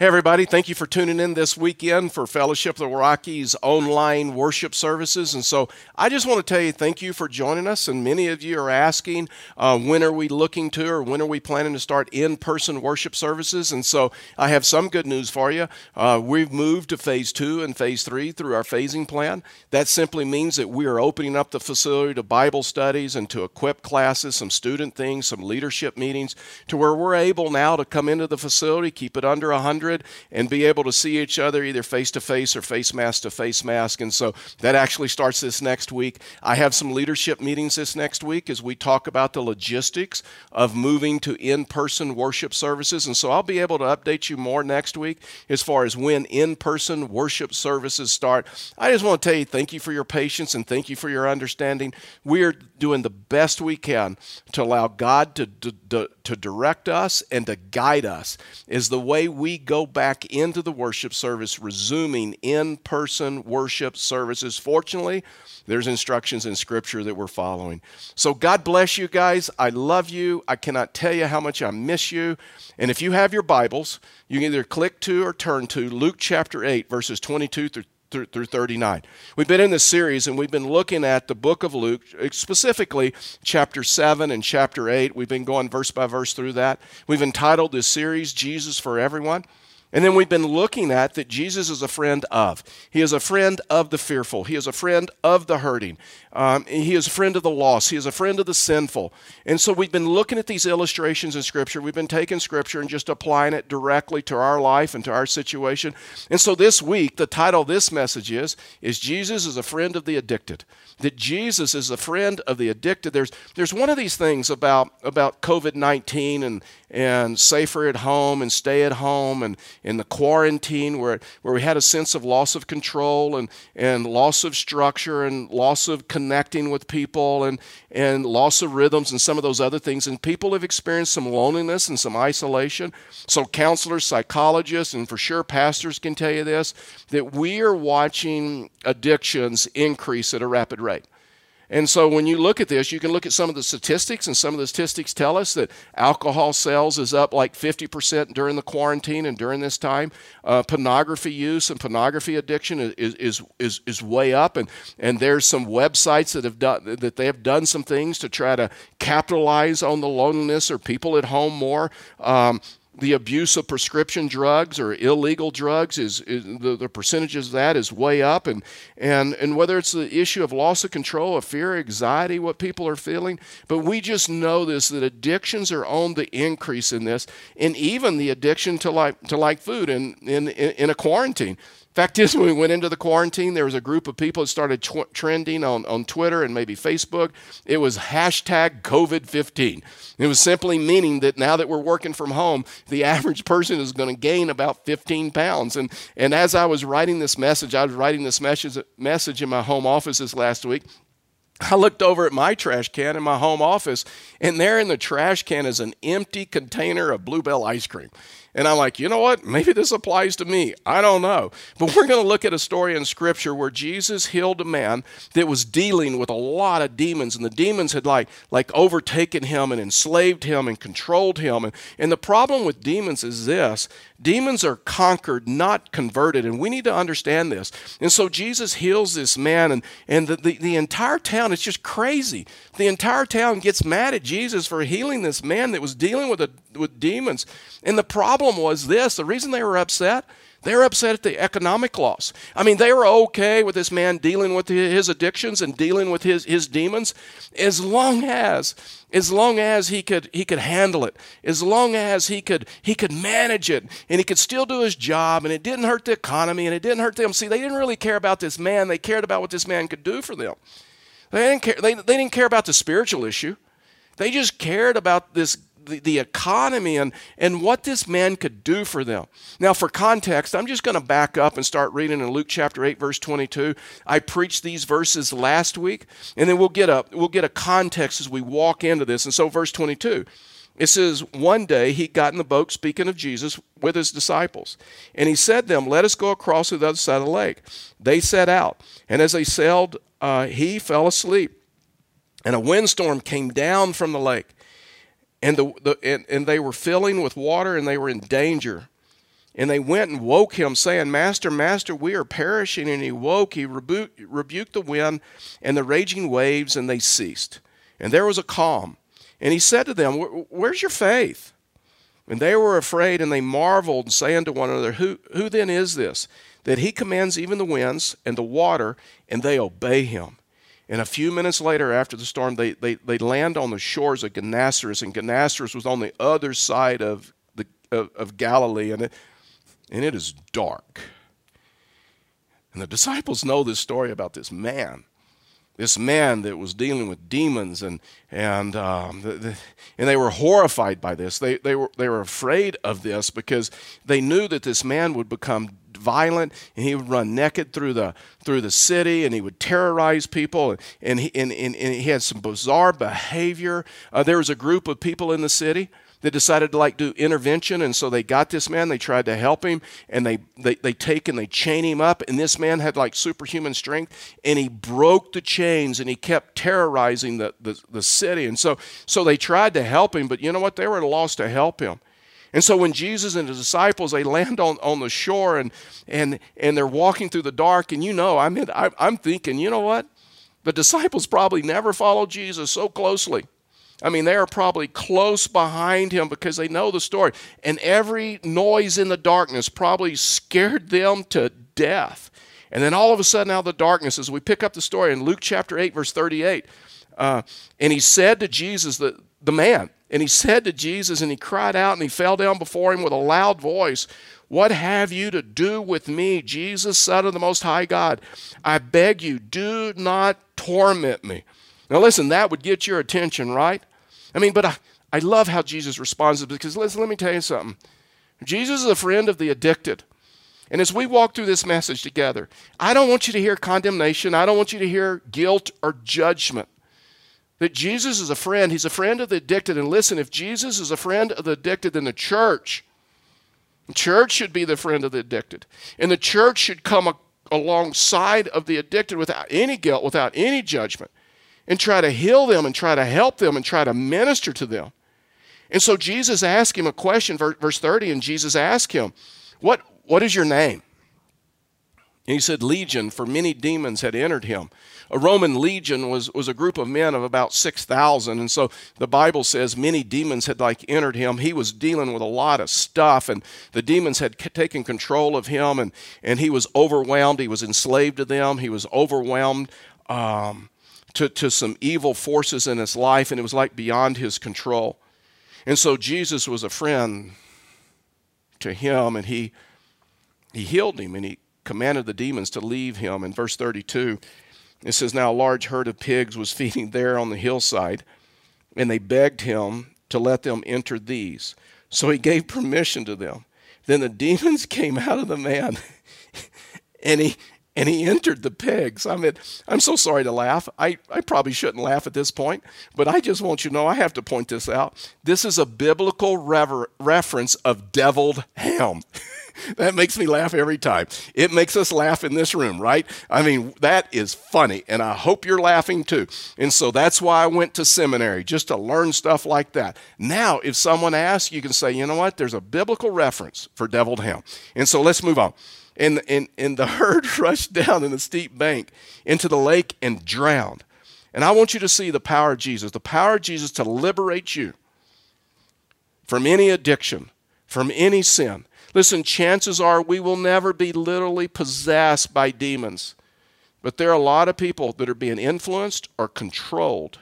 Hey, everybody, thank you for tuning in this weekend for Fellowship of the Rockies online worship services. And so I just want to tell you thank you for joining us. And many of you are asking, uh, when are we looking to or when are we planning to start in person worship services? And so I have some good news for you. Uh, we've moved to phase two and phase three through our phasing plan. That simply means that we are opening up the facility to Bible studies and to equip classes, some student things, some leadership meetings, to where we're able now to come into the facility, keep it under 100 and be able to see each other either face to face or face mask to face mask. And so that actually starts this next week. I have some leadership meetings this next week as we talk about the logistics of moving to in person worship services. And so I'll be able to update you more next week as far as when in person worship services start. I just want to tell you thank you for your patience and thank you for your understanding. We are doing the best we can to allow God to, to, to direct us and to guide us is the way we go back into the worship service, resuming in person worship services. Fortunately, there's instructions in Scripture that we're following. So, God bless you guys. I love you. I cannot tell you how much I miss you. And if you have your Bibles, you can either click to or turn to Luke chapter 8, verses 22 through through, through 39. We've been in this series and we've been looking at the book of Luke, specifically chapter 7 and chapter 8. We've been going verse by verse through that. We've entitled this series Jesus for Everyone. And then we've been looking at that Jesus is a friend of. He is a friend of the fearful. He is a friend of the hurting. Um, he is a friend of the lost. He is a friend of the sinful. And so we've been looking at these illustrations in Scripture. We've been taking Scripture and just applying it directly to our life and to our situation. And so this week, the title of this message is, is Jesus is a friend of the addicted. That Jesus is a friend of the addicted. There's, there's one of these things about, about COVID 19 and, and safer at home and stay at home and in the quarantine where, where we had a sense of loss of control and, and loss of structure and loss of connecting with people and, and loss of rhythms and some of those other things. And people have experienced some loneliness and some isolation. So, counselors, psychologists, and for sure pastors can tell you this that we are watching addictions increase at a rapid rate. And so when you look at this, you can look at some of the statistics, and some of the statistics tell us that alcohol sales is up like 50% during the quarantine and during this time. Uh, pornography use and pornography addiction is, is, is, is way up, and, and there's some websites that have done that they have done some things to try to capitalize on the loneliness or people at home more. Um, the abuse of prescription drugs or illegal drugs is, is, the, the percentages of that is way up. And, and and whether it's the issue of loss of control of fear anxiety what people are feeling but we just know this that addictions are on the increase in this and even the addiction to like to like food in in in a quarantine Fact is, when we went into the quarantine, there was a group of people that started tw- trending on, on Twitter and maybe Facebook. It was hashtag COVID 15. It was simply meaning that now that we're working from home, the average person is going to gain about 15 pounds. And, and as I was writing this message, I was writing this message, message in my home office this last week. I looked over at my trash can in my home office, and there in the trash can is an empty container of Bluebell ice cream. And I'm like, you know what? Maybe this applies to me. I don't know. But we're going to look at a story in Scripture where Jesus healed a man that was dealing with a lot of demons, and the demons had like, like overtaken him and enslaved him and controlled him. And, and the problem with demons is this demons are conquered, not converted. And we need to understand this. And so Jesus heals this man, and, and the, the, the entire town is just crazy. The entire town gets mad at Jesus for healing this man that was dealing with, a, with demons. And the problem was this the reason they were upset, they were upset at the economic loss. I mean, they were okay with this man dealing with his addictions and dealing with his, his demons as long as as long as he could he could handle it as long as he could he could manage it and he could still do his job and it didn't hurt the economy and it didn't hurt them see they didn't really care about this man they cared about what this man could do for them they didn't care they, they didn't care about the spiritual issue they just cared about this the, the economy and, and what this man could do for them. Now, for context, I'm just going to back up and start reading in Luke chapter 8, verse 22. I preached these verses last week, and then we'll get a, we'll get a context as we walk into this. And so, verse 22. It says, One day he got in the boat, speaking of Jesus, with his disciples. And he said to them, Let us go across to the other side of the lake. They set out. And as they sailed, uh, he fell asleep. And a windstorm came down from the lake and, the, the, and, and they were filling with water and they were in danger. And they went and woke him, saying, Master, Master, we are perishing. And he woke, he rebuked, rebuked the wind and the raging waves, and they ceased. And there was a calm. And he said to them, Where's your faith? And they were afraid, and they marveled, saying to one another, Who, who then is this, that he commands even the winds and the water, and they obey him? And a few minutes later, after the storm, they, they, they land on the shores of Gennesaret, and Gennesaret was on the other side of, the, of, of Galilee, and it, and it is dark. And the disciples know this story about this man this man that was dealing with demons and and um, the, the, and they were horrified by this. They they were they were afraid of this because they knew that this man would become violent and he would run naked through the through the city and he would terrorize people and and he, and, and, and he had some bizarre behavior. Uh, there was a group of people in the city they decided to like do intervention and so they got this man they tried to help him and they, they, they take and they chain him up and this man had like superhuman strength and he broke the chains and he kept terrorizing the, the, the city. And so so they tried to help him but you know what? They were lost to help him and so when Jesus and his disciples they land on, on the shore and and and they're walking through the dark and you know I mean I, I'm thinking you know what the disciples probably never followed Jesus so closely I mean, they are probably close behind him because they know the story. And every noise in the darkness probably scared them to death. And then all of a sudden, out of the darkness, as we pick up the story in Luke chapter 8, verse 38, uh, and he said to Jesus, the, the man, and he said to Jesus, and he cried out and he fell down before him with a loud voice, What have you to do with me, Jesus, Son of the Most High God? I beg you, do not torment me. Now, listen, that would get your attention, right? I mean, but I, I love how Jesus responds because listen, let me tell you something. Jesus is a friend of the addicted. And as we walk through this message together, I don't want you to hear condemnation. I don't want you to hear guilt or judgment. That Jesus is a friend. He's a friend of the addicted. And listen, if Jesus is a friend of the addicted, then the church, the church should be the friend of the addicted. And the church should come alongside of the addicted without any guilt, without any judgment and try to heal them and try to help them and try to minister to them. And so Jesus asked him a question, verse 30, and Jesus asked him, What, what is your name? And he said, Legion, for many demons had entered him. A Roman legion was, was a group of men of about 6,000. And so the Bible says many demons had like entered him. He was dealing with a lot of stuff, and the demons had taken control of him, and, and he was overwhelmed. He was enslaved to them. He was overwhelmed. Um, to, to some evil forces in his life, and it was like beyond his control. And so Jesus was a friend to him, and he, he healed him, and he commanded the demons to leave him. In verse 32, it says, Now a large herd of pigs was feeding there on the hillside, and they begged him to let them enter these. So he gave permission to them. Then the demons came out of the man, and he and he entered the pigs. I mean, I'm so sorry to laugh. I, I probably shouldn't laugh at this point, but I just want you to know I have to point this out. This is a biblical rever- reference of deviled ham. that makes me laugh every time. It makes us laugh in this room, right? I mean, that is funny, and I hope you're laughing too. And so that's why I went to seminary, just to learn stuff like that. Now, if someone asks, you can say, you know what? There's a biblical reference for deviled ham. And so let's move on. And, and, and the herd rushed down in a steep bank into the lake and drowned. And I want you to see the power of Jesus, the power of Jesus to liberate you from any addiction, from any sin. Listen, chances are we will never be literally possessed by demons. But there are a lot of people that are being influenced or controlled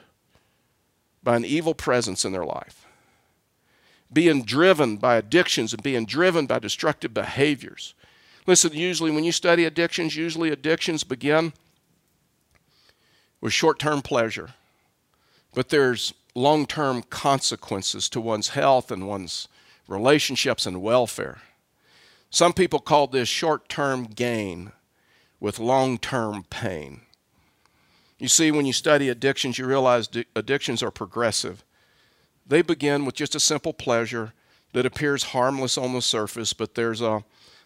by an evil presence in their life, being driven by addictions and being driven by destructive behaviors. Listen, usually when you study addictions, usually addictions begin with short term pleasure, but there's long term consequences to one's health and one's relationships and welfare. Some people call this short term gain with long term pain. You see, when you study addictions, you realize addictions are progressive. They begin with just a simple pleasure that appears harmless on the surface, but there's a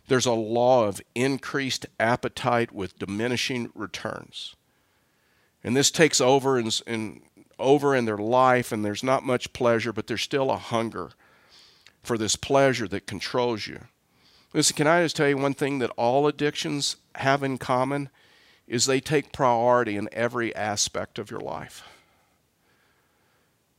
there's a law of increased appetite with diminishing returns. And this takes over in, over in their life, and there's not much pleasure, but there's still a hunger for this pleasure that controls you. Listen, can I just tell you one thing that all addictions have in common is they take priority in every aspect of your life.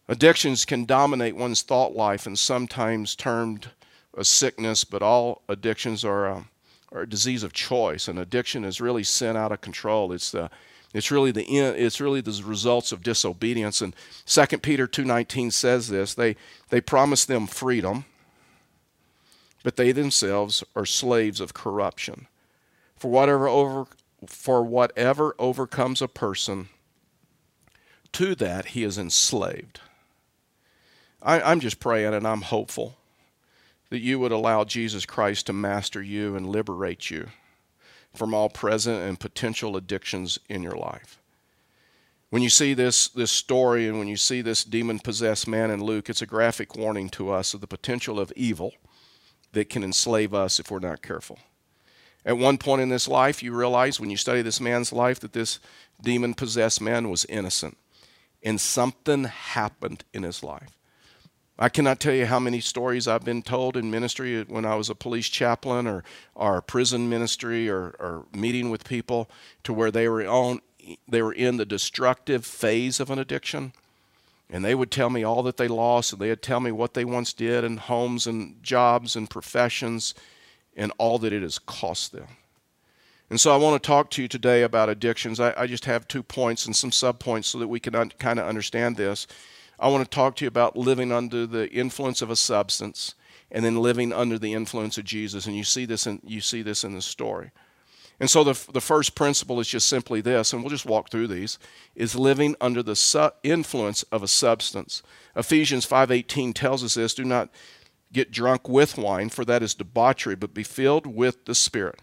Addictions can dominate one's thought life and sometimes termed a sickness, but all addictions are a, are a disease of choice. And addiction is really sin out of control. It's the it's really the it's really the results of disobedience. And 2 Peter 2:19 says this. They they promise them freedom, but they themselves are slaves of corruption. For whatever over for whatever overcomes a person, to that he is enslaved. I, am just praying and I'm hopeful that you would allow Jesus Christ to master you and liberate you from all present and potential addictions in your life. When you see this, this story and when you see this demon possessed man in Luke, it's a graphic warning to us of the potential of evil that can enslave us if we're not careful. At one point in this life, you realize when you study this man's life that this demon possessed man was innocent and something happened in his life. I cannot tell you how many stories I've been told in ministry when I was a police chaplain or, or prison ministry or, or meeting with people to where they were on they were in the destructive phase of an addiction. And they would tell me all that they lost, and they would tell me what they once did and homes and jobs and professions and all that it has cost them. And so I want to talk to you today about addictions. I, I just have two points and some subpoints so that we can un- kind of understand this. I want to talk to you about living under the influence of a substance and then living under the influence of Jesus. And you see this in, you see this in the story. And so the, the first principle is just simply this, and we'll just walk through these, is living under the su- influence of a substance. Ephesians 5.18 tells us this, do not get drunk with wine, for that is debauchery, but be filled with the Spirit.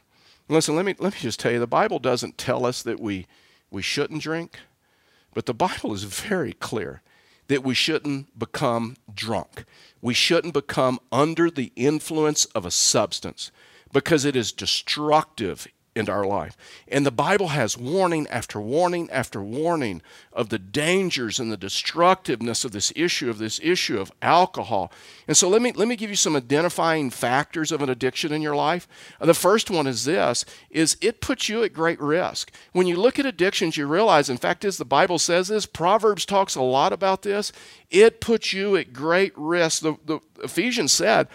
listen, let me, let me just tell you, the Bible doesn't tell us that we, we shouldn't drink, but the Bible is very clear that we shouldn't become drunk. We shouldn't become under the influence of a substance because it is destructive into our life. And the Bible has warning after warning after warning of the dangers and the destructiveness of this issue, of this issue of alcohol. And so let me, let me give you some identifying factors of an addiction in your life. Uh, the first one is this, is it puts you at great risk. When you look at addictions, you realize, in fact, as the Bible says this, Proverbs talks a lot about this, it puts you at great risk. The, the Ephesians said,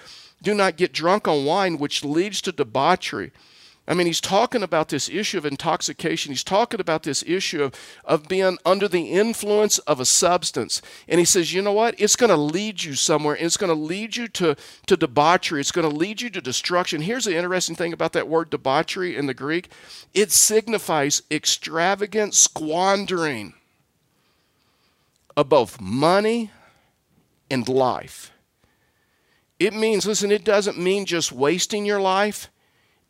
do not get drunk on wine, which leads to debauchery I mean, he's talking about this issue of intoxication. He's talking about this issue of, of being under the influence of a substance. And he says, you know what? It's going to lead you somewhere. It's going to lead you to, to debauchery. It's going to lead you to destruction. Here's the interesting thing about that word debauchery in the Greek it signifies extravagant squandering of both money and life. It means, listen, it doesn't mean just wasting your life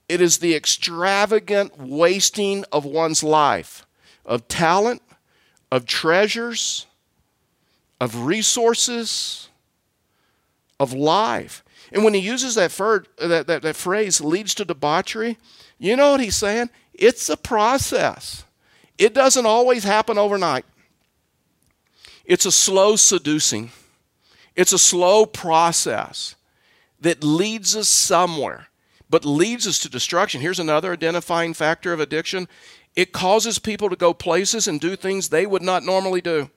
it is the extravagant wasting of one's life, of talent, of treasures, of resources, of life. And when he uses that, that, that, that phrase, leads to debauchery, you know what he's saying? It's a process. It doesn't always happen overnight. It's a slow seducing, it's a slow process that leads us somewhere but leads us to destruction. Here's another identifying factor of addiction it causes people to go places and do things they would not normally do.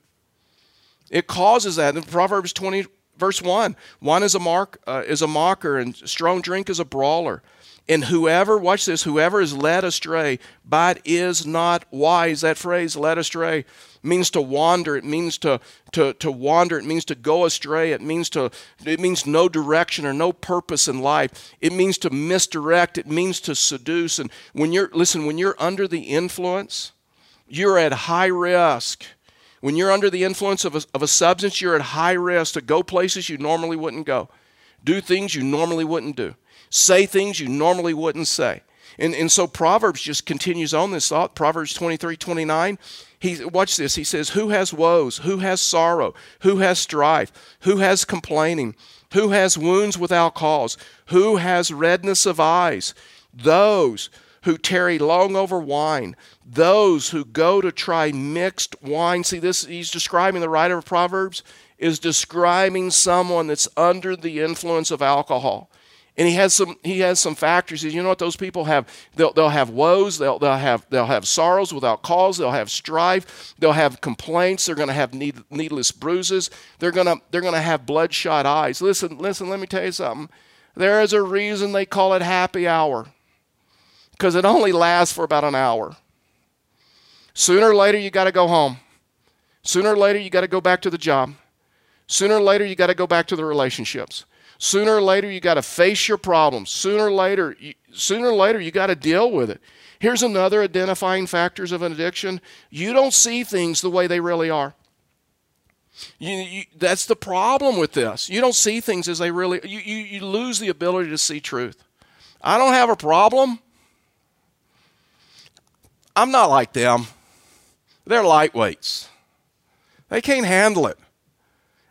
It causes that. In Proverbs 20, verse 1, one is a, mark, uh, is a mocker, and strong drink is a brawler. And whoever, watch this, whoever is led astray, but is not wise. That phrase, led astray, means to wander. It means to, to, to wander. It means to go astray. It means to it means no direction or no purpose in life. It means to misdirect. It means to seduce. And when you're listen, when you're under the influence, you're at high risk. When you're under the influence of a, of a substance, you're at high risk to go places you normally wouldn't go, do things you normally wouldn't do say things you normally wouldn't say. And, and so Proverbs just continues on this thought. Proverbs 23 29. He, watch this. He says, Who has woes? Who has sorrow? Who has strife? Who has complaining? Who has wounds without cause? Who has redness of eyes? Those who tarry long over wine, those who go to try mixed wine. See, this he's describing the writer of Proverbs is describing someone that's under the influence of alcohol and he has some he has some factors. You know what those people have? They'll, they'll have woes. They'll, they'll have they'll have sorrows without cause. They'll have strife. They'll have complaints. They're going to have need, needless bruises. They're gonna they're gonna have bloodshot eyes. Listen listen. Let me tell you something. There is a reason they call it happy hour, because it only lasts for about an hour. Sooner or later you got to go home. Sooner or later you got to go back to the job. Sooner or later you got to go back to the relationships. Sooner or later, you got to face your problems. Sooner or later, you, sooner or later, you got to deal with it. Here's another identifying factors of an addiction. You don't see things the way they really are. You, you, that's the problem with this. You don't see things as they really. You, you, you lose the ability to see truth. I don't have a problem. I'm not like them. They're lightweights. They can't handle it.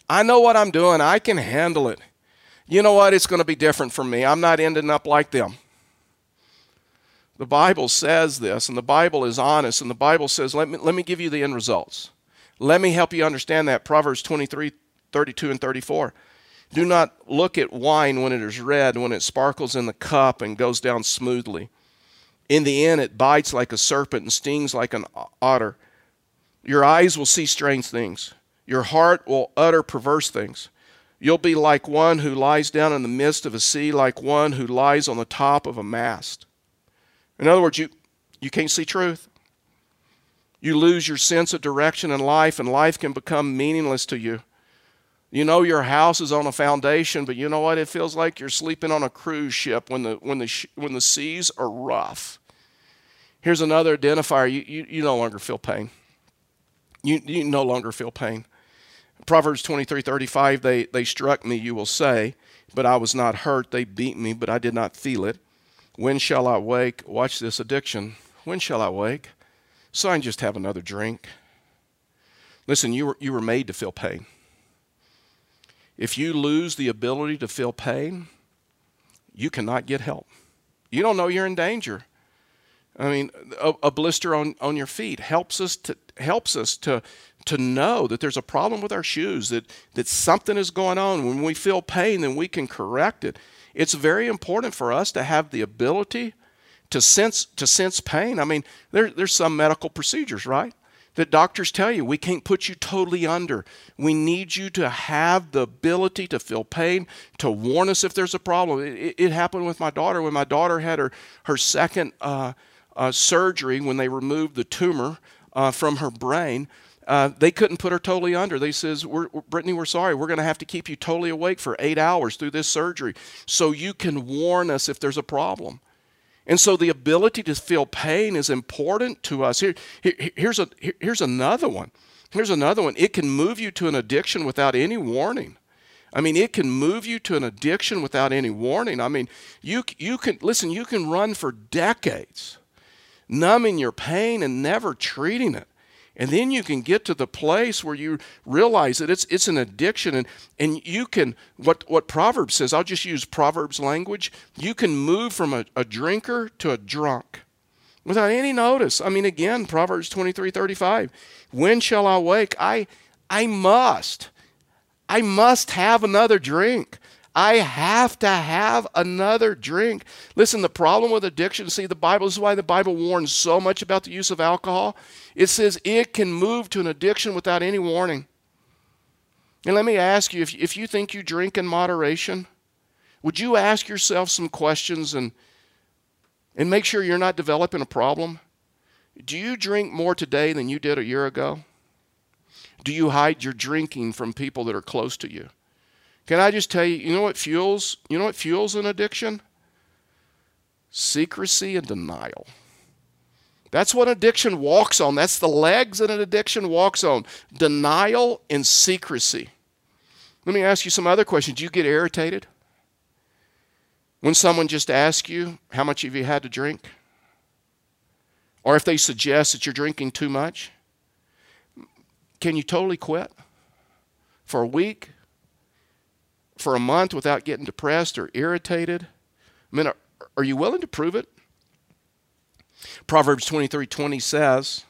I know what I'm doing. I can handle it you know what? It's going to be different for me. I'm not ending up like them. The Bible says this, and the Bible is honest, and the Bible says, let me, let me give you the end results. Let me help you understand that. Proverbs 23, 32, and 34. Do not look at wine when it is red, when it sparkles in the cup and goes down smoothly. In the end, it bites like a serpent and stings like an otter. Your eyes will see strange things. Your heart will utter perverse things. You'll be like one who lies down in the midst of a sea, like one who lies on the top of a mast. In other words, you, you can't see truth. You lose your sense of direction in life, and life can become meaningless to you. You know your house is on a foundation, but you know what? It feels like you're sleeping on a cruise ship when the, when the, when the seas are rough. Here's another identifier you, you, you no longer feel pain. You, you no longer feel pain. Proverbs 23 35, they, they struck me, you will say, but I was not hurt. They beat me, but I did not feel it. When shall I wake? Watch this addiction. When shall I wake? So I can just have another drink. Listen, you were, you were made to feel pain. If you lose the ability to feel pain, you cannot get help. You don't know you're in danger. I mean, a, a, blister on, on your feet helps us to helps us to to know that there's a problem with our shoes, that, that something is going on. When we feel pain, then we can correct it. It's very important for us to have the ability to sense to sense pain. I mean, there, there's some medical procedures, right? That doctors tell you we can't put you totally under. We need you to have the ability to feel pain, to warn us if there's a problem. It, it happened with my daughter when my daughter had her her second uh, uh, surgery when they removed the tumor uh, from her brain. Uh, they couldn't put her totally under. They says, we're, Brittany, we're sorry. We're going to have to keep you totally awake for eight hours through this surgery so you can warn us if there's a problem. And so the ability to feel pain is important to us. Here, here here's, a, here, here's another one. Here's another one. It can move you to an addiction without any warning. I mean, it can move you to an addiction without any warning. I mean, you, you can, listen, you can run for decades, numbing your pain and never treating it. And then you can get to the place where you realize that it's, it's an addiction. And, and you can, what, what Proverbs says, I'll just use Proverbs language, you can move from a, a drinker to a drunk without any notice. I mean, again, Proverbs 23 35. When shall I wake? I, I must. I must have another drink. I have to have another drink. Listen, the problem with addiction, see, the Bible, is why the Bible warns so much about the use of alcohol. It says it can move to an addiction without any warning. And let me ask you if, if you think you drink in moderation, would you ask yourself some questions and, and make sure you're not developing a problem? Do you drink more today than you did a year ago? Do you hide your drinking from people that are close to you? Can I just tell you, you know what fuels, you know what fuels an addiction? Secrecy and denial. That's what addiction walks on. That's the legs that an addiction walks on. Denial and secrecy. Let me ask you some other questions. Do you get irritated? When someone just asks you, how much have you had to drink? Or if they suggest that you're drinking too much? Can you totally quit? For a week? For a month without getting depressed or irritated? I mean, are, are you willing to prove it? Proverbs 23 20 says,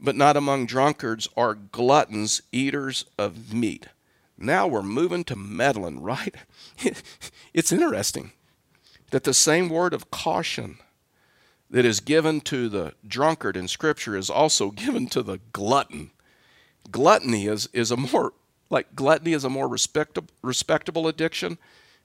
But not among drunkards are gluttons, eaters of meat. Now we're moving to meddling, right? it's interesting that the same word of caution that is given to the drunkard in Scripture is also given to the glutton. Gluttony is, is a more, like, gluttony is a more respectable, respectable addiction,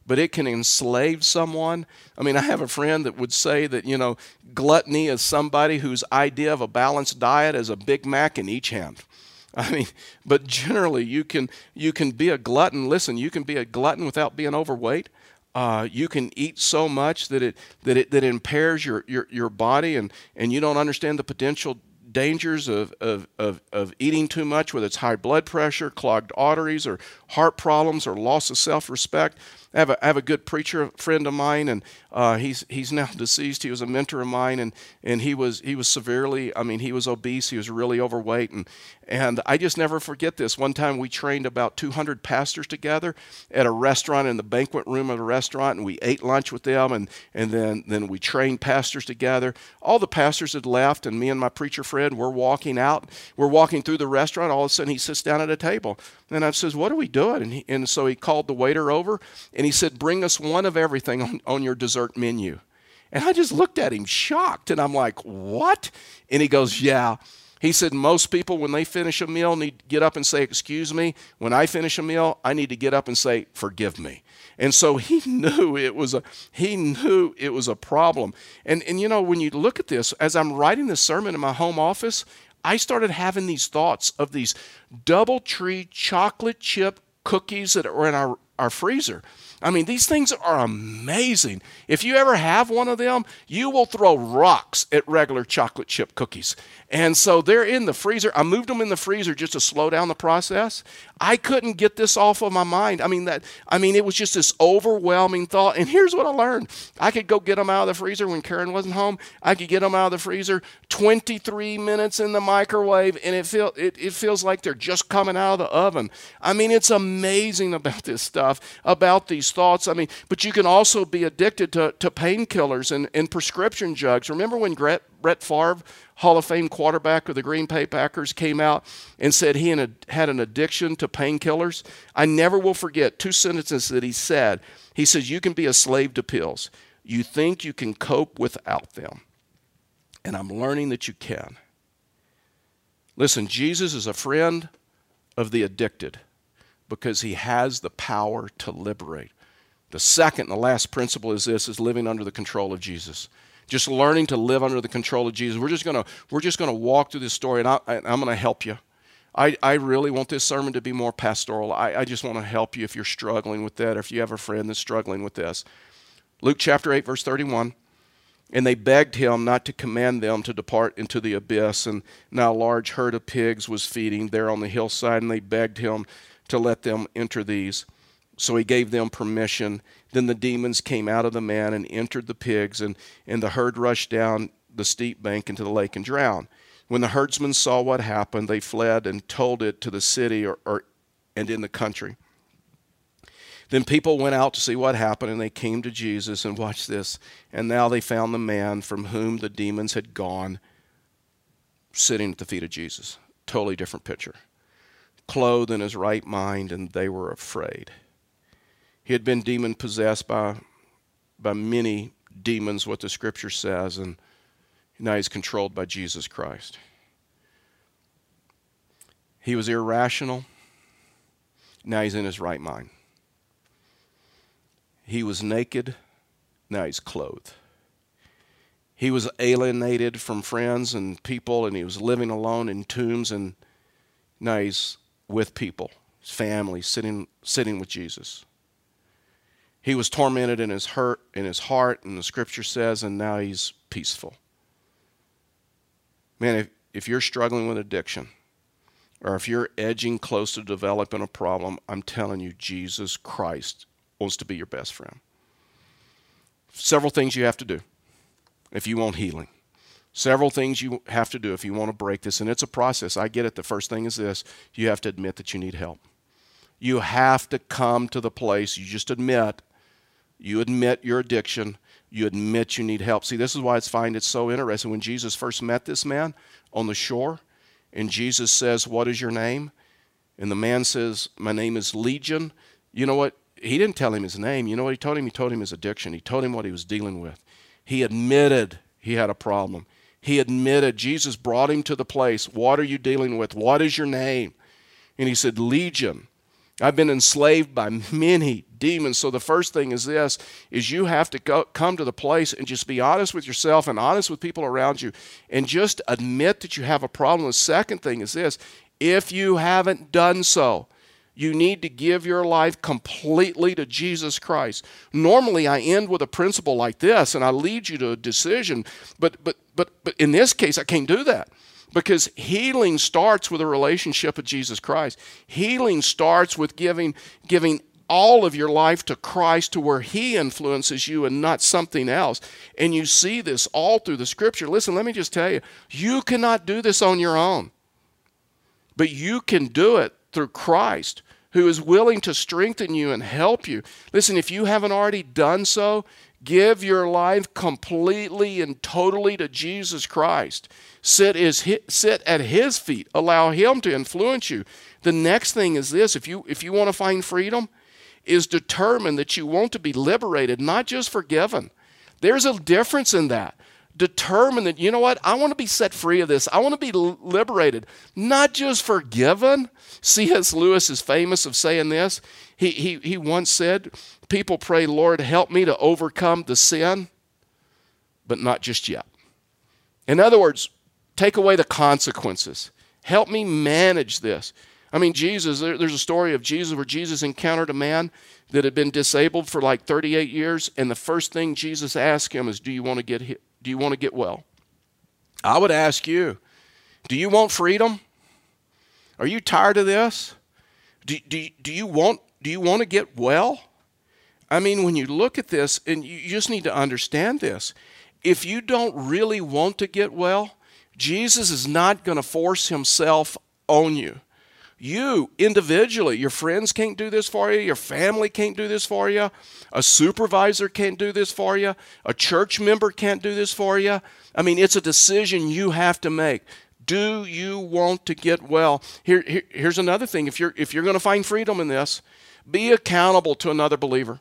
but it can enslave someone. I mean, I have a friend that would say that, you know, gluttony is somebody whose idea of a balanced diet is a Big Mac in each hand. I mean, but generally you can you can be a glutton. Listen, you can be a glutton without being overweight. Uh, you can eat so much that it that it that impairs your, your, your body and, and you don't understand the potential dangers of, of, of, of eating too much, whether it's high blood pressure, clogged arteries, or heart problems, or loss of self respect. I have a, I have a good preacher friend of mine, and uh, he's he's now deceased. He was a mentor of mine, and and he was he was severely. I mean, he was obese. He was really overweight, and and I just never forget this. One time we trained about 200 pastors together at a restaurant in the banquet room of a restaurant, and we ate lunch with them, and and then then we trained pastors together. All the pastors had left, and me and my preacher friend were walking out. We're walking through the restaurant. All of a sudden, he sits down at a table, and I says, "What are we doing?" And he, and so he called the waiter over, and he said, "Bring us one of everything on, on your dessert." menu. And I just looked at him shocked, and I'm like, What? And he goes, Yeah. He said, Most people, when they finish a meal, need to get up and say, Excuse me. When I finish a meal, I need to get up and say, Forgive me. And so he knew it was a he knew it was a problem. And and you know, when you look at this, as I'm writing this sermon in my home office, I started having these thoughts of these DoubleTree chocolate chip cookies that are in our, our freezer. I mean, these things are amazing. If you ever have one of them, you will throw rocks at regular chocolate chip cookies. And so they're in the freezer. I moved them in the freezer just to slow down the process. I couldn't get this off of my mind. I mean that I mean it was just this overwhelming thought. And here's what I learned. I could go get them out of the freezer when Karen wasn't home. I could get them out of the freezer 23 minutes in the microwave and it feel it, it feels like they're just coming out of the oven. I mean it's amazing about this stuff, about these thoughts. I mean, but you can also be addicted to, to painkillers and, and prescription drugs. Remember when Brett, Brett Favre Hall of Fame quarterback of the Green Bay Packers, came out and said he had an addiction to painkillers. I never will forget two sentences that he said. He says, You can be a slave to pills. You think you can cope without them. And I'm learning that you can. Listen, Jesus is a friend of the addicted because he has the power to liberate. The second and the last principle is this is living under the control of Jesus just learning to live under the control of Jesus. We're just gonna we're just gonna walk through this story, and I, am gonna help you. I, I really want this sermon to be more pastoral. I, I just want to help you if you're struggling with that, or if you have a friend that's struggling with this. Luke chapter 8, verse 31. And they begged him not to command them to depart into the abyss. And now a large herd of pigs was feeding there on the hillside, and they begged him to let them enter these. So he gave them permission. Then the demons came out of the man and entered the pigs, and, and the herd rushed down the steep bank into the lake and drowned. When the herdsmen saw what happened, they fled and told it to the city or, or, and in the country. Then people went out to see what happened, and they came to Jesus and watched this. And now they found the man from whom the demons had gone sitting at the feet of Jesus. Totally different picture. Clothed in his right mind, and they were afraid. He had been demon possessed by, by many demons, what the scripture says, and now he's controlled by Jesus Christ. He was irrational. Now he's in his right mind. He was naked. Now he's clothed. He was alienated from friends and people, and he was living alone in tombs, and now he's with people, his family, sitting, sitting with Jesus. He was tormented in his hurt in his heart, and the scripture says, and now he's peaceful. Man, if, if you're struggling with addiction, or if you're edging close to developing a problem, I'm telling you, Jesus Christ wants to be your best friend. Several things you have to do if you want healing. Several things you have to do if you want to break this, and it's a process. I get it. The first thing is this you have to admit that you need help. You have to come to the place, you just admit you admit your addiction. You admit you need help. See, this is why I find it so interesting. When Jesus first met this man on the shore, and Jesus says, What is your name? And the man says, My name is Legion. You know what? He didn't tell him his name. You know what he told him? He told him his addiction. He told him what he was dealing with. He admitted he had a problem. He admitted Jesus brought him to the place. What are you dealing with? What is your name? And he said, Legion. I've been enslaved by many demons. So the first thing is this is you have to go, come to the place and just be honest with yourself and honest with people around you and just admit that you have a problem. The second thing is this if you haven't done so, you need to give your life completely to Jesus Christ. Normally I end with a principle like this and I lead you to a decision, but but but but in this case I can't do that. Because healing starts with a relationship with Jesus Christ. Healing starts with giving, giving all of your life to Christ to where He influences you and not something else. And you see this all through the scripture. Listen, let me just tell you you cannot do this on your own, but you can do it through Christ who is willing to strengthen you and help you. Listen, if you haven't already done so, give your life completely and totally to Jesus Christ. Sit, is, sit at his feet. Allow him to influence you. The next thing is this if you, if you want to find freedom, is determined that you want to be liberated, not just forgiven. There's a difference in that. Determine that, you know what, I want to be set free of this. I want to be liberated, not just forgiven. C.S. Lewis is famous of saying this. He, he, he once said, People pray, Lord, help me to overcome the sin, but not just yet. In other words, Take away the consequences. Help me manage this. I mean, Jesus, there, there's a story of Jesus where Jesus encountered a man that had been disabled for like 38 years, and the first thing Jesus asked him is, Do you want to get, do you want to get well? I would ask you, Do you want freedom? Are you tired of this? Do, do, do, you, want, do you want to get well? I mean, when you look at this, and you just need to understand this, if you don't really want to get well, Jesus is not going to force himself on you. You individually, your friends can't do this for you, your family can't do this for you, a supervisor can't do this for you, a church member can't do this for you. I mean, it's a decision you have to make. Do you want to get well? Here, here here's another thing. If you're if you're going to find freedom in this, be accountable to another believer.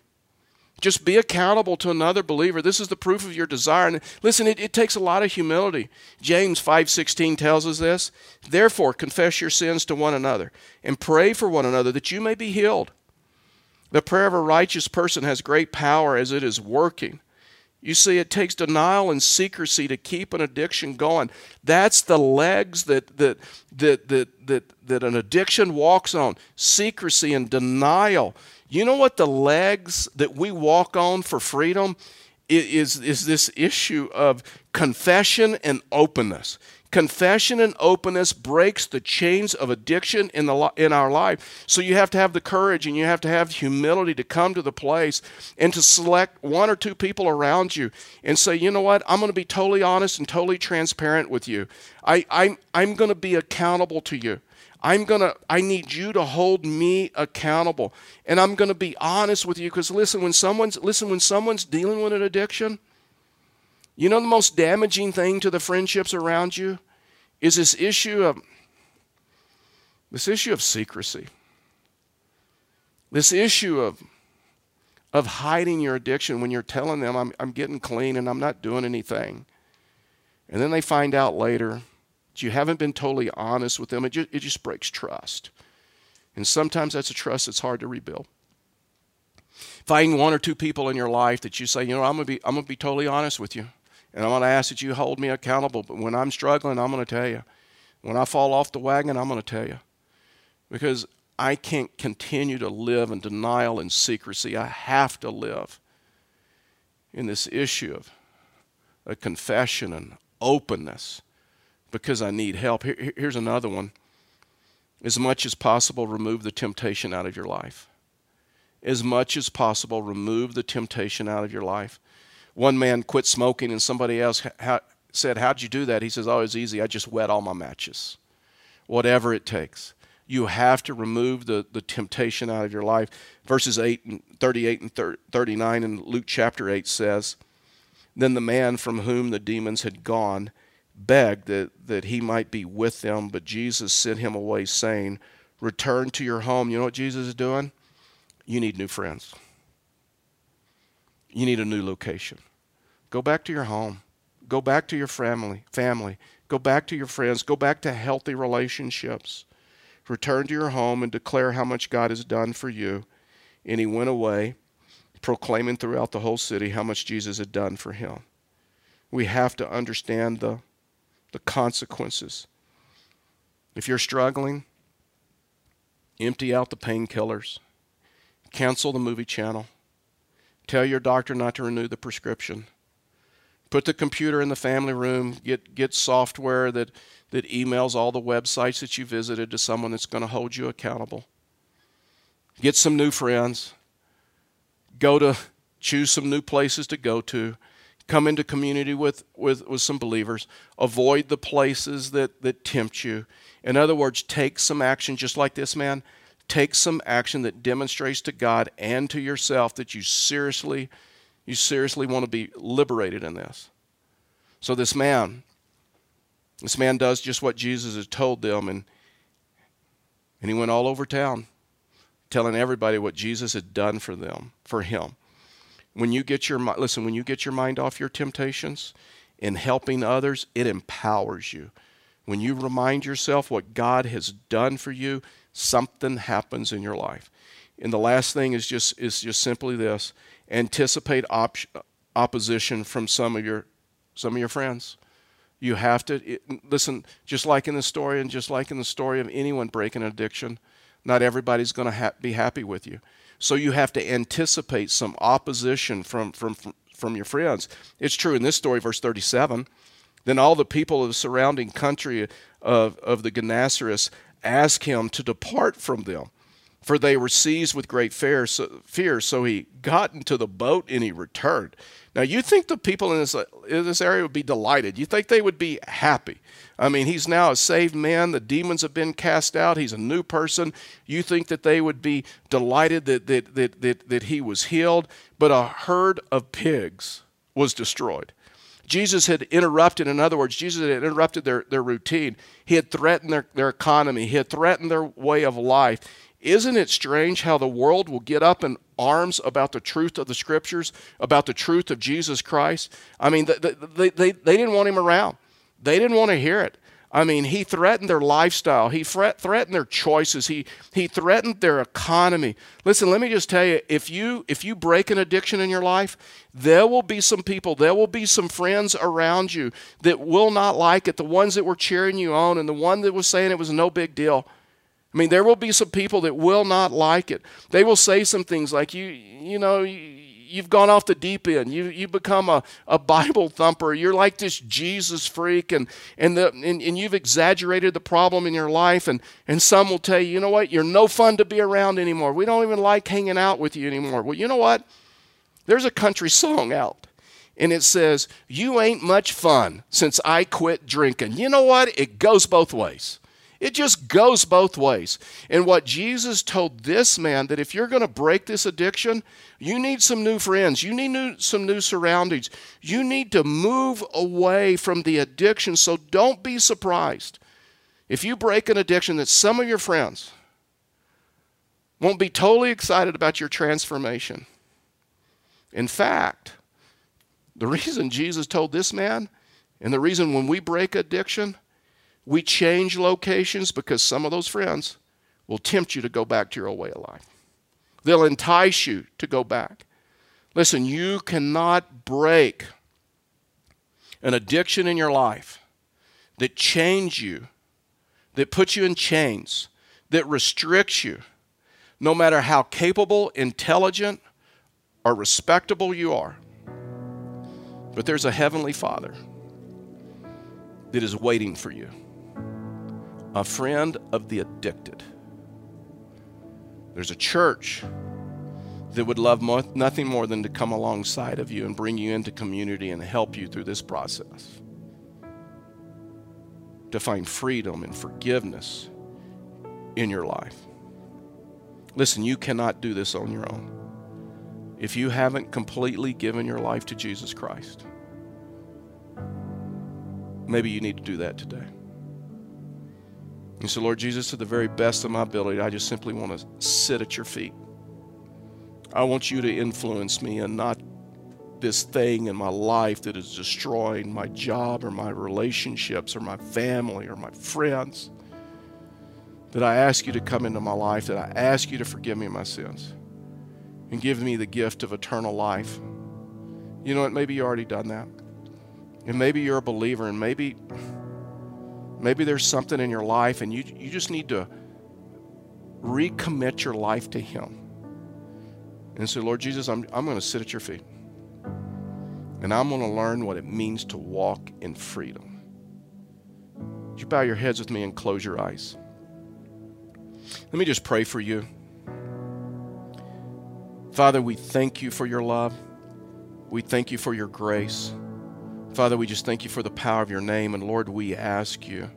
Just be accountable to another believer. This is the proof of your desire. And listen, it, it takes a lot of humility. James 5:16 tells us this. Therefore, confess your sins to one another and pray for one another that you may be healed. The prayer of a righteous person has great power as it is working. You see, it takes denial and secrecy to keep an addiction going. That's the legs that, that, that, that, that, that an addiction walks on secrecy and denial. You know what the legs that we walk on for freedom is, is this issue of confession and openness. Confession and openness breaks the chains of addiction in, the, in our life. So you have to have the courage and you have to have humility to come to the place and to select one or two people around you and say, you know what, I'm going to be totally honest and totally transparent with you. I, I'm, I'm going to be accountable to you. I'm going to, I need you to hold me accountable. And I'm going to be honest with you because listen, when someone's, listen, when someone's dealing with an addiction, you know the most damaging thing to the friendships around you is this issue of, this issue of secrecy. This issue of, of hiding your addiction when you're telling them, I'm, I'm getting clean and I'm not doing anything. And then they find out later you haven't been totally honest with them, it just, it just breaks trust. And sometimes that's a trust that's hard to rebuild. Find one or two people in your life that you say, you know, I'm gonna be I'm gonna be totally honest with you. And I'm gonna ask that you hold me accountable. But when I'm struggling, I'm gonna tell you. When I fall off the wagon, I'm gonna tell you. Because I can't continue to live in denial and secrecy. I have to live in this issue of a confession and openness because I need help. Here, here's another one. As much as possible, remove the temptation out of your life. As much as possible, remove the temptation out of your life. One man quit smoking, and somebody else said, How'd you do that? He says, Oh, it's easy. I just wet all my matches. Whatever it takes. You have to remove the, the temptation out of your life. Verses 8 and 38 and 39 in Luke chapter 8 says, Then the man from whom the demons had gone begged that, that he might be with them, but Jesus sent him away, saying, return to your home. You know what Jesus is doing? You need new friends. You need a new location. Go back to your home. Go back to your family, family. Go back to your friends. Go back to healthy relationships. Return to your home and declare how much God has done for you. And he went away, proclaiming throughout the whole city how much Jesus had done for him. We have to understand the, the consequences. If you're struggling, empty out the painkillers, cancel the movie channel, tell your doctor not to renew the prescription put the computer in the family room, get, get software that, that emails all the websites that you visited to someone that's going to hold you accountable. Get some new friends. Go to choose some new places to go to. Come into community with, with, with some believers. Avoid the places that, that tempt you. In other words, take some action just like this man. Take some action that demonstrates to God and to yourself that you seriously you seriously want to be liberated in this. So this man, this man does just what Jesus had told them, and and he went all over town, telling everybody what Jesus had done for them, for him. When you get your listen, when you get your mind off your temptations in helping others, it empowers you. When you remind yourself what God has done for you, something happens in your life. And the last thing is just is just simply this anticipate op- opposition from some of your some of your friends. You have to it, listen, just like in the story, and just like in the story of anyone breaking an addiction, not everybody's going to ha- be happy with you. So you have to anticipate some opposition from, from, from, your friends. It's true in this story, verse 37. Then all the people of the surrounding country of, of the Gennesarets asked him to depart from them for they were seized with great fear so, fear. so he got into the boat and he returned. Now, you think the people in this, in this area would be delighted. You think they would be happy. I mean, he's now a saved man. The demons have been cast out. He's a new person. You think that they would be delighted that, that, that, that, that he was healed. But a herd of pigs was destroyed. Jesus had interrupted, in other words, Jesus had interrupted their, their routine. He had threatened their, their economy. He had threatened their way of life. Isn't it strange how the world will get up in arms about the truth of the scriptures, about the truth of Jesus Christ? I mean, they, they, they, didn't want him around, they didn't want to hear it. I mean, he threatened their lifestyle. He threatened their choices. He, he threatened their economy. Listen, let me just tell you if, you if you break an addiction in your life, there will be some people, there will be some friends around you that will not like it. The ones that were cheering you on and the one that was saying it was no big deal. I mean, there will be some people that will not like it. They will say some things like, you, you know, you've gone off the deep end. You, you become a, a Bible thumper. You're like this Jesus freak, and, and, the, and, and you've exaggerated the problem in your life. And, and some will tell you, you know what, you're no fun to be around anymore. We don't even like hanging out with you anymore. Well, you know what? There's a country song out and it says, You ain't much fun since I quit drinking. You know what? It goes both ways. It just goes both ways. And what Jesus told this man that if you're going to break this addiction, you need some new friends. You need new, some new surroundings. You need to move away from the addiction. So don't be surprised if you break an addiction that some of your friends won't be totally excited about your transformation. In fact, the reason Jesus told this man, and the reason when we break addiction, we change locations because some of those friends will tempt you to go back to your old way of life. They'll entice you to go back. Listen, you cannot break an addiction in your life that chains you, that puts you in chains, that restricts you, no matter how capable, intelligent, or respectable you are. But there's a heavenly Father that is waiting for you a friend of the addicted. There's a church that would love nothing more than to come alongside of you and bring you into community and help you through this process. To find freedom and forgiveness in your life. Listen, you cannot do this on your own. If you haven't completely given your life to Jesus Christ, maybe you need to do that today. And so, Lord Jesus, to the very best of my ability, I just simply want to sit at your feet. I want you to influence me and not this thing in my life that is destroying my job or my relationships or my family or my friends. That I ask you to come into my life, that I ask you to forgive me my sins and give me the gift of eternal life. You know what? Maybe you already done that. And maybe you're a believer and maybe maybe there's something in your life and you you just need to recommit your life to him. And say, Lord Jesus, I'm, I'm going to sit at your feet. And I'm going to learn what it means to walk in freedom. Would you bow your heads with me and close your eyes? Let me just pray for you. Father, we thank you for your love. We thank you for your grace. Father, we just thank you for the power of your name. And Lord, we ask you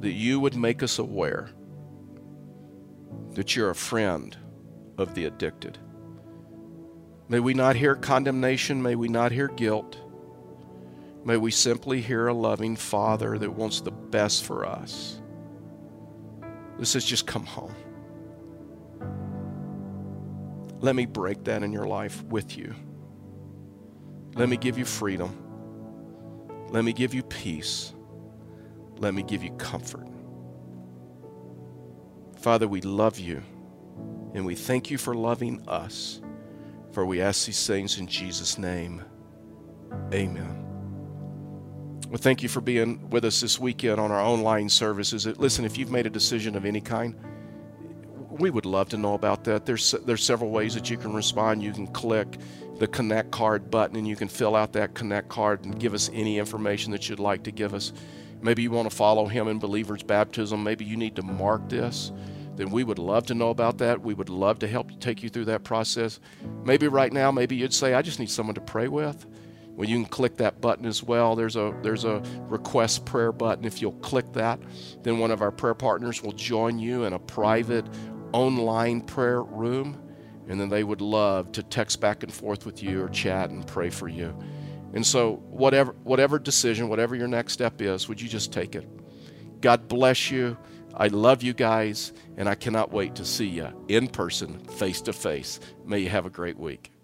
that you would make us aware that you're a friend of the addicted. May we not hear condemnation. May we not hear guilt. May we simply hear a loving Father that wants the best for us. This says, just come home. Let me break that in your life with you. Let me give you freedom. Let me give you peace. Let me give you comfort. Father, we love you and we thank you for loving us. For we ask these things in Jesus' name. Amen. Well, thank you for being with us this weekend on our online services. Listen, if you've made a decision of any kind, we would love to know about that. There's there's several ways that you can respond. You can click the connect card button and you can fill out that connect card and give us any information that you'd like to give us. Maybe you want to follow him in believer's baptism. Maybe you need to mark this then we would love to know about that. We would love to help take you through that process. Maybe right now, maybe you'd say, I just need someone to pray with. Well, you can click that button as well. There's a there's a request prayer button. If you'll click that, then one of our prayer partners will join you in a private online prayer room, and then they would love to text back and forth with you or chat and pray for you. And so, whatever whatever decision, whatever your next step is, would you just take it? God bless you. I love you guys, and I cannot wait to see you in person, face to face. May you have a great week.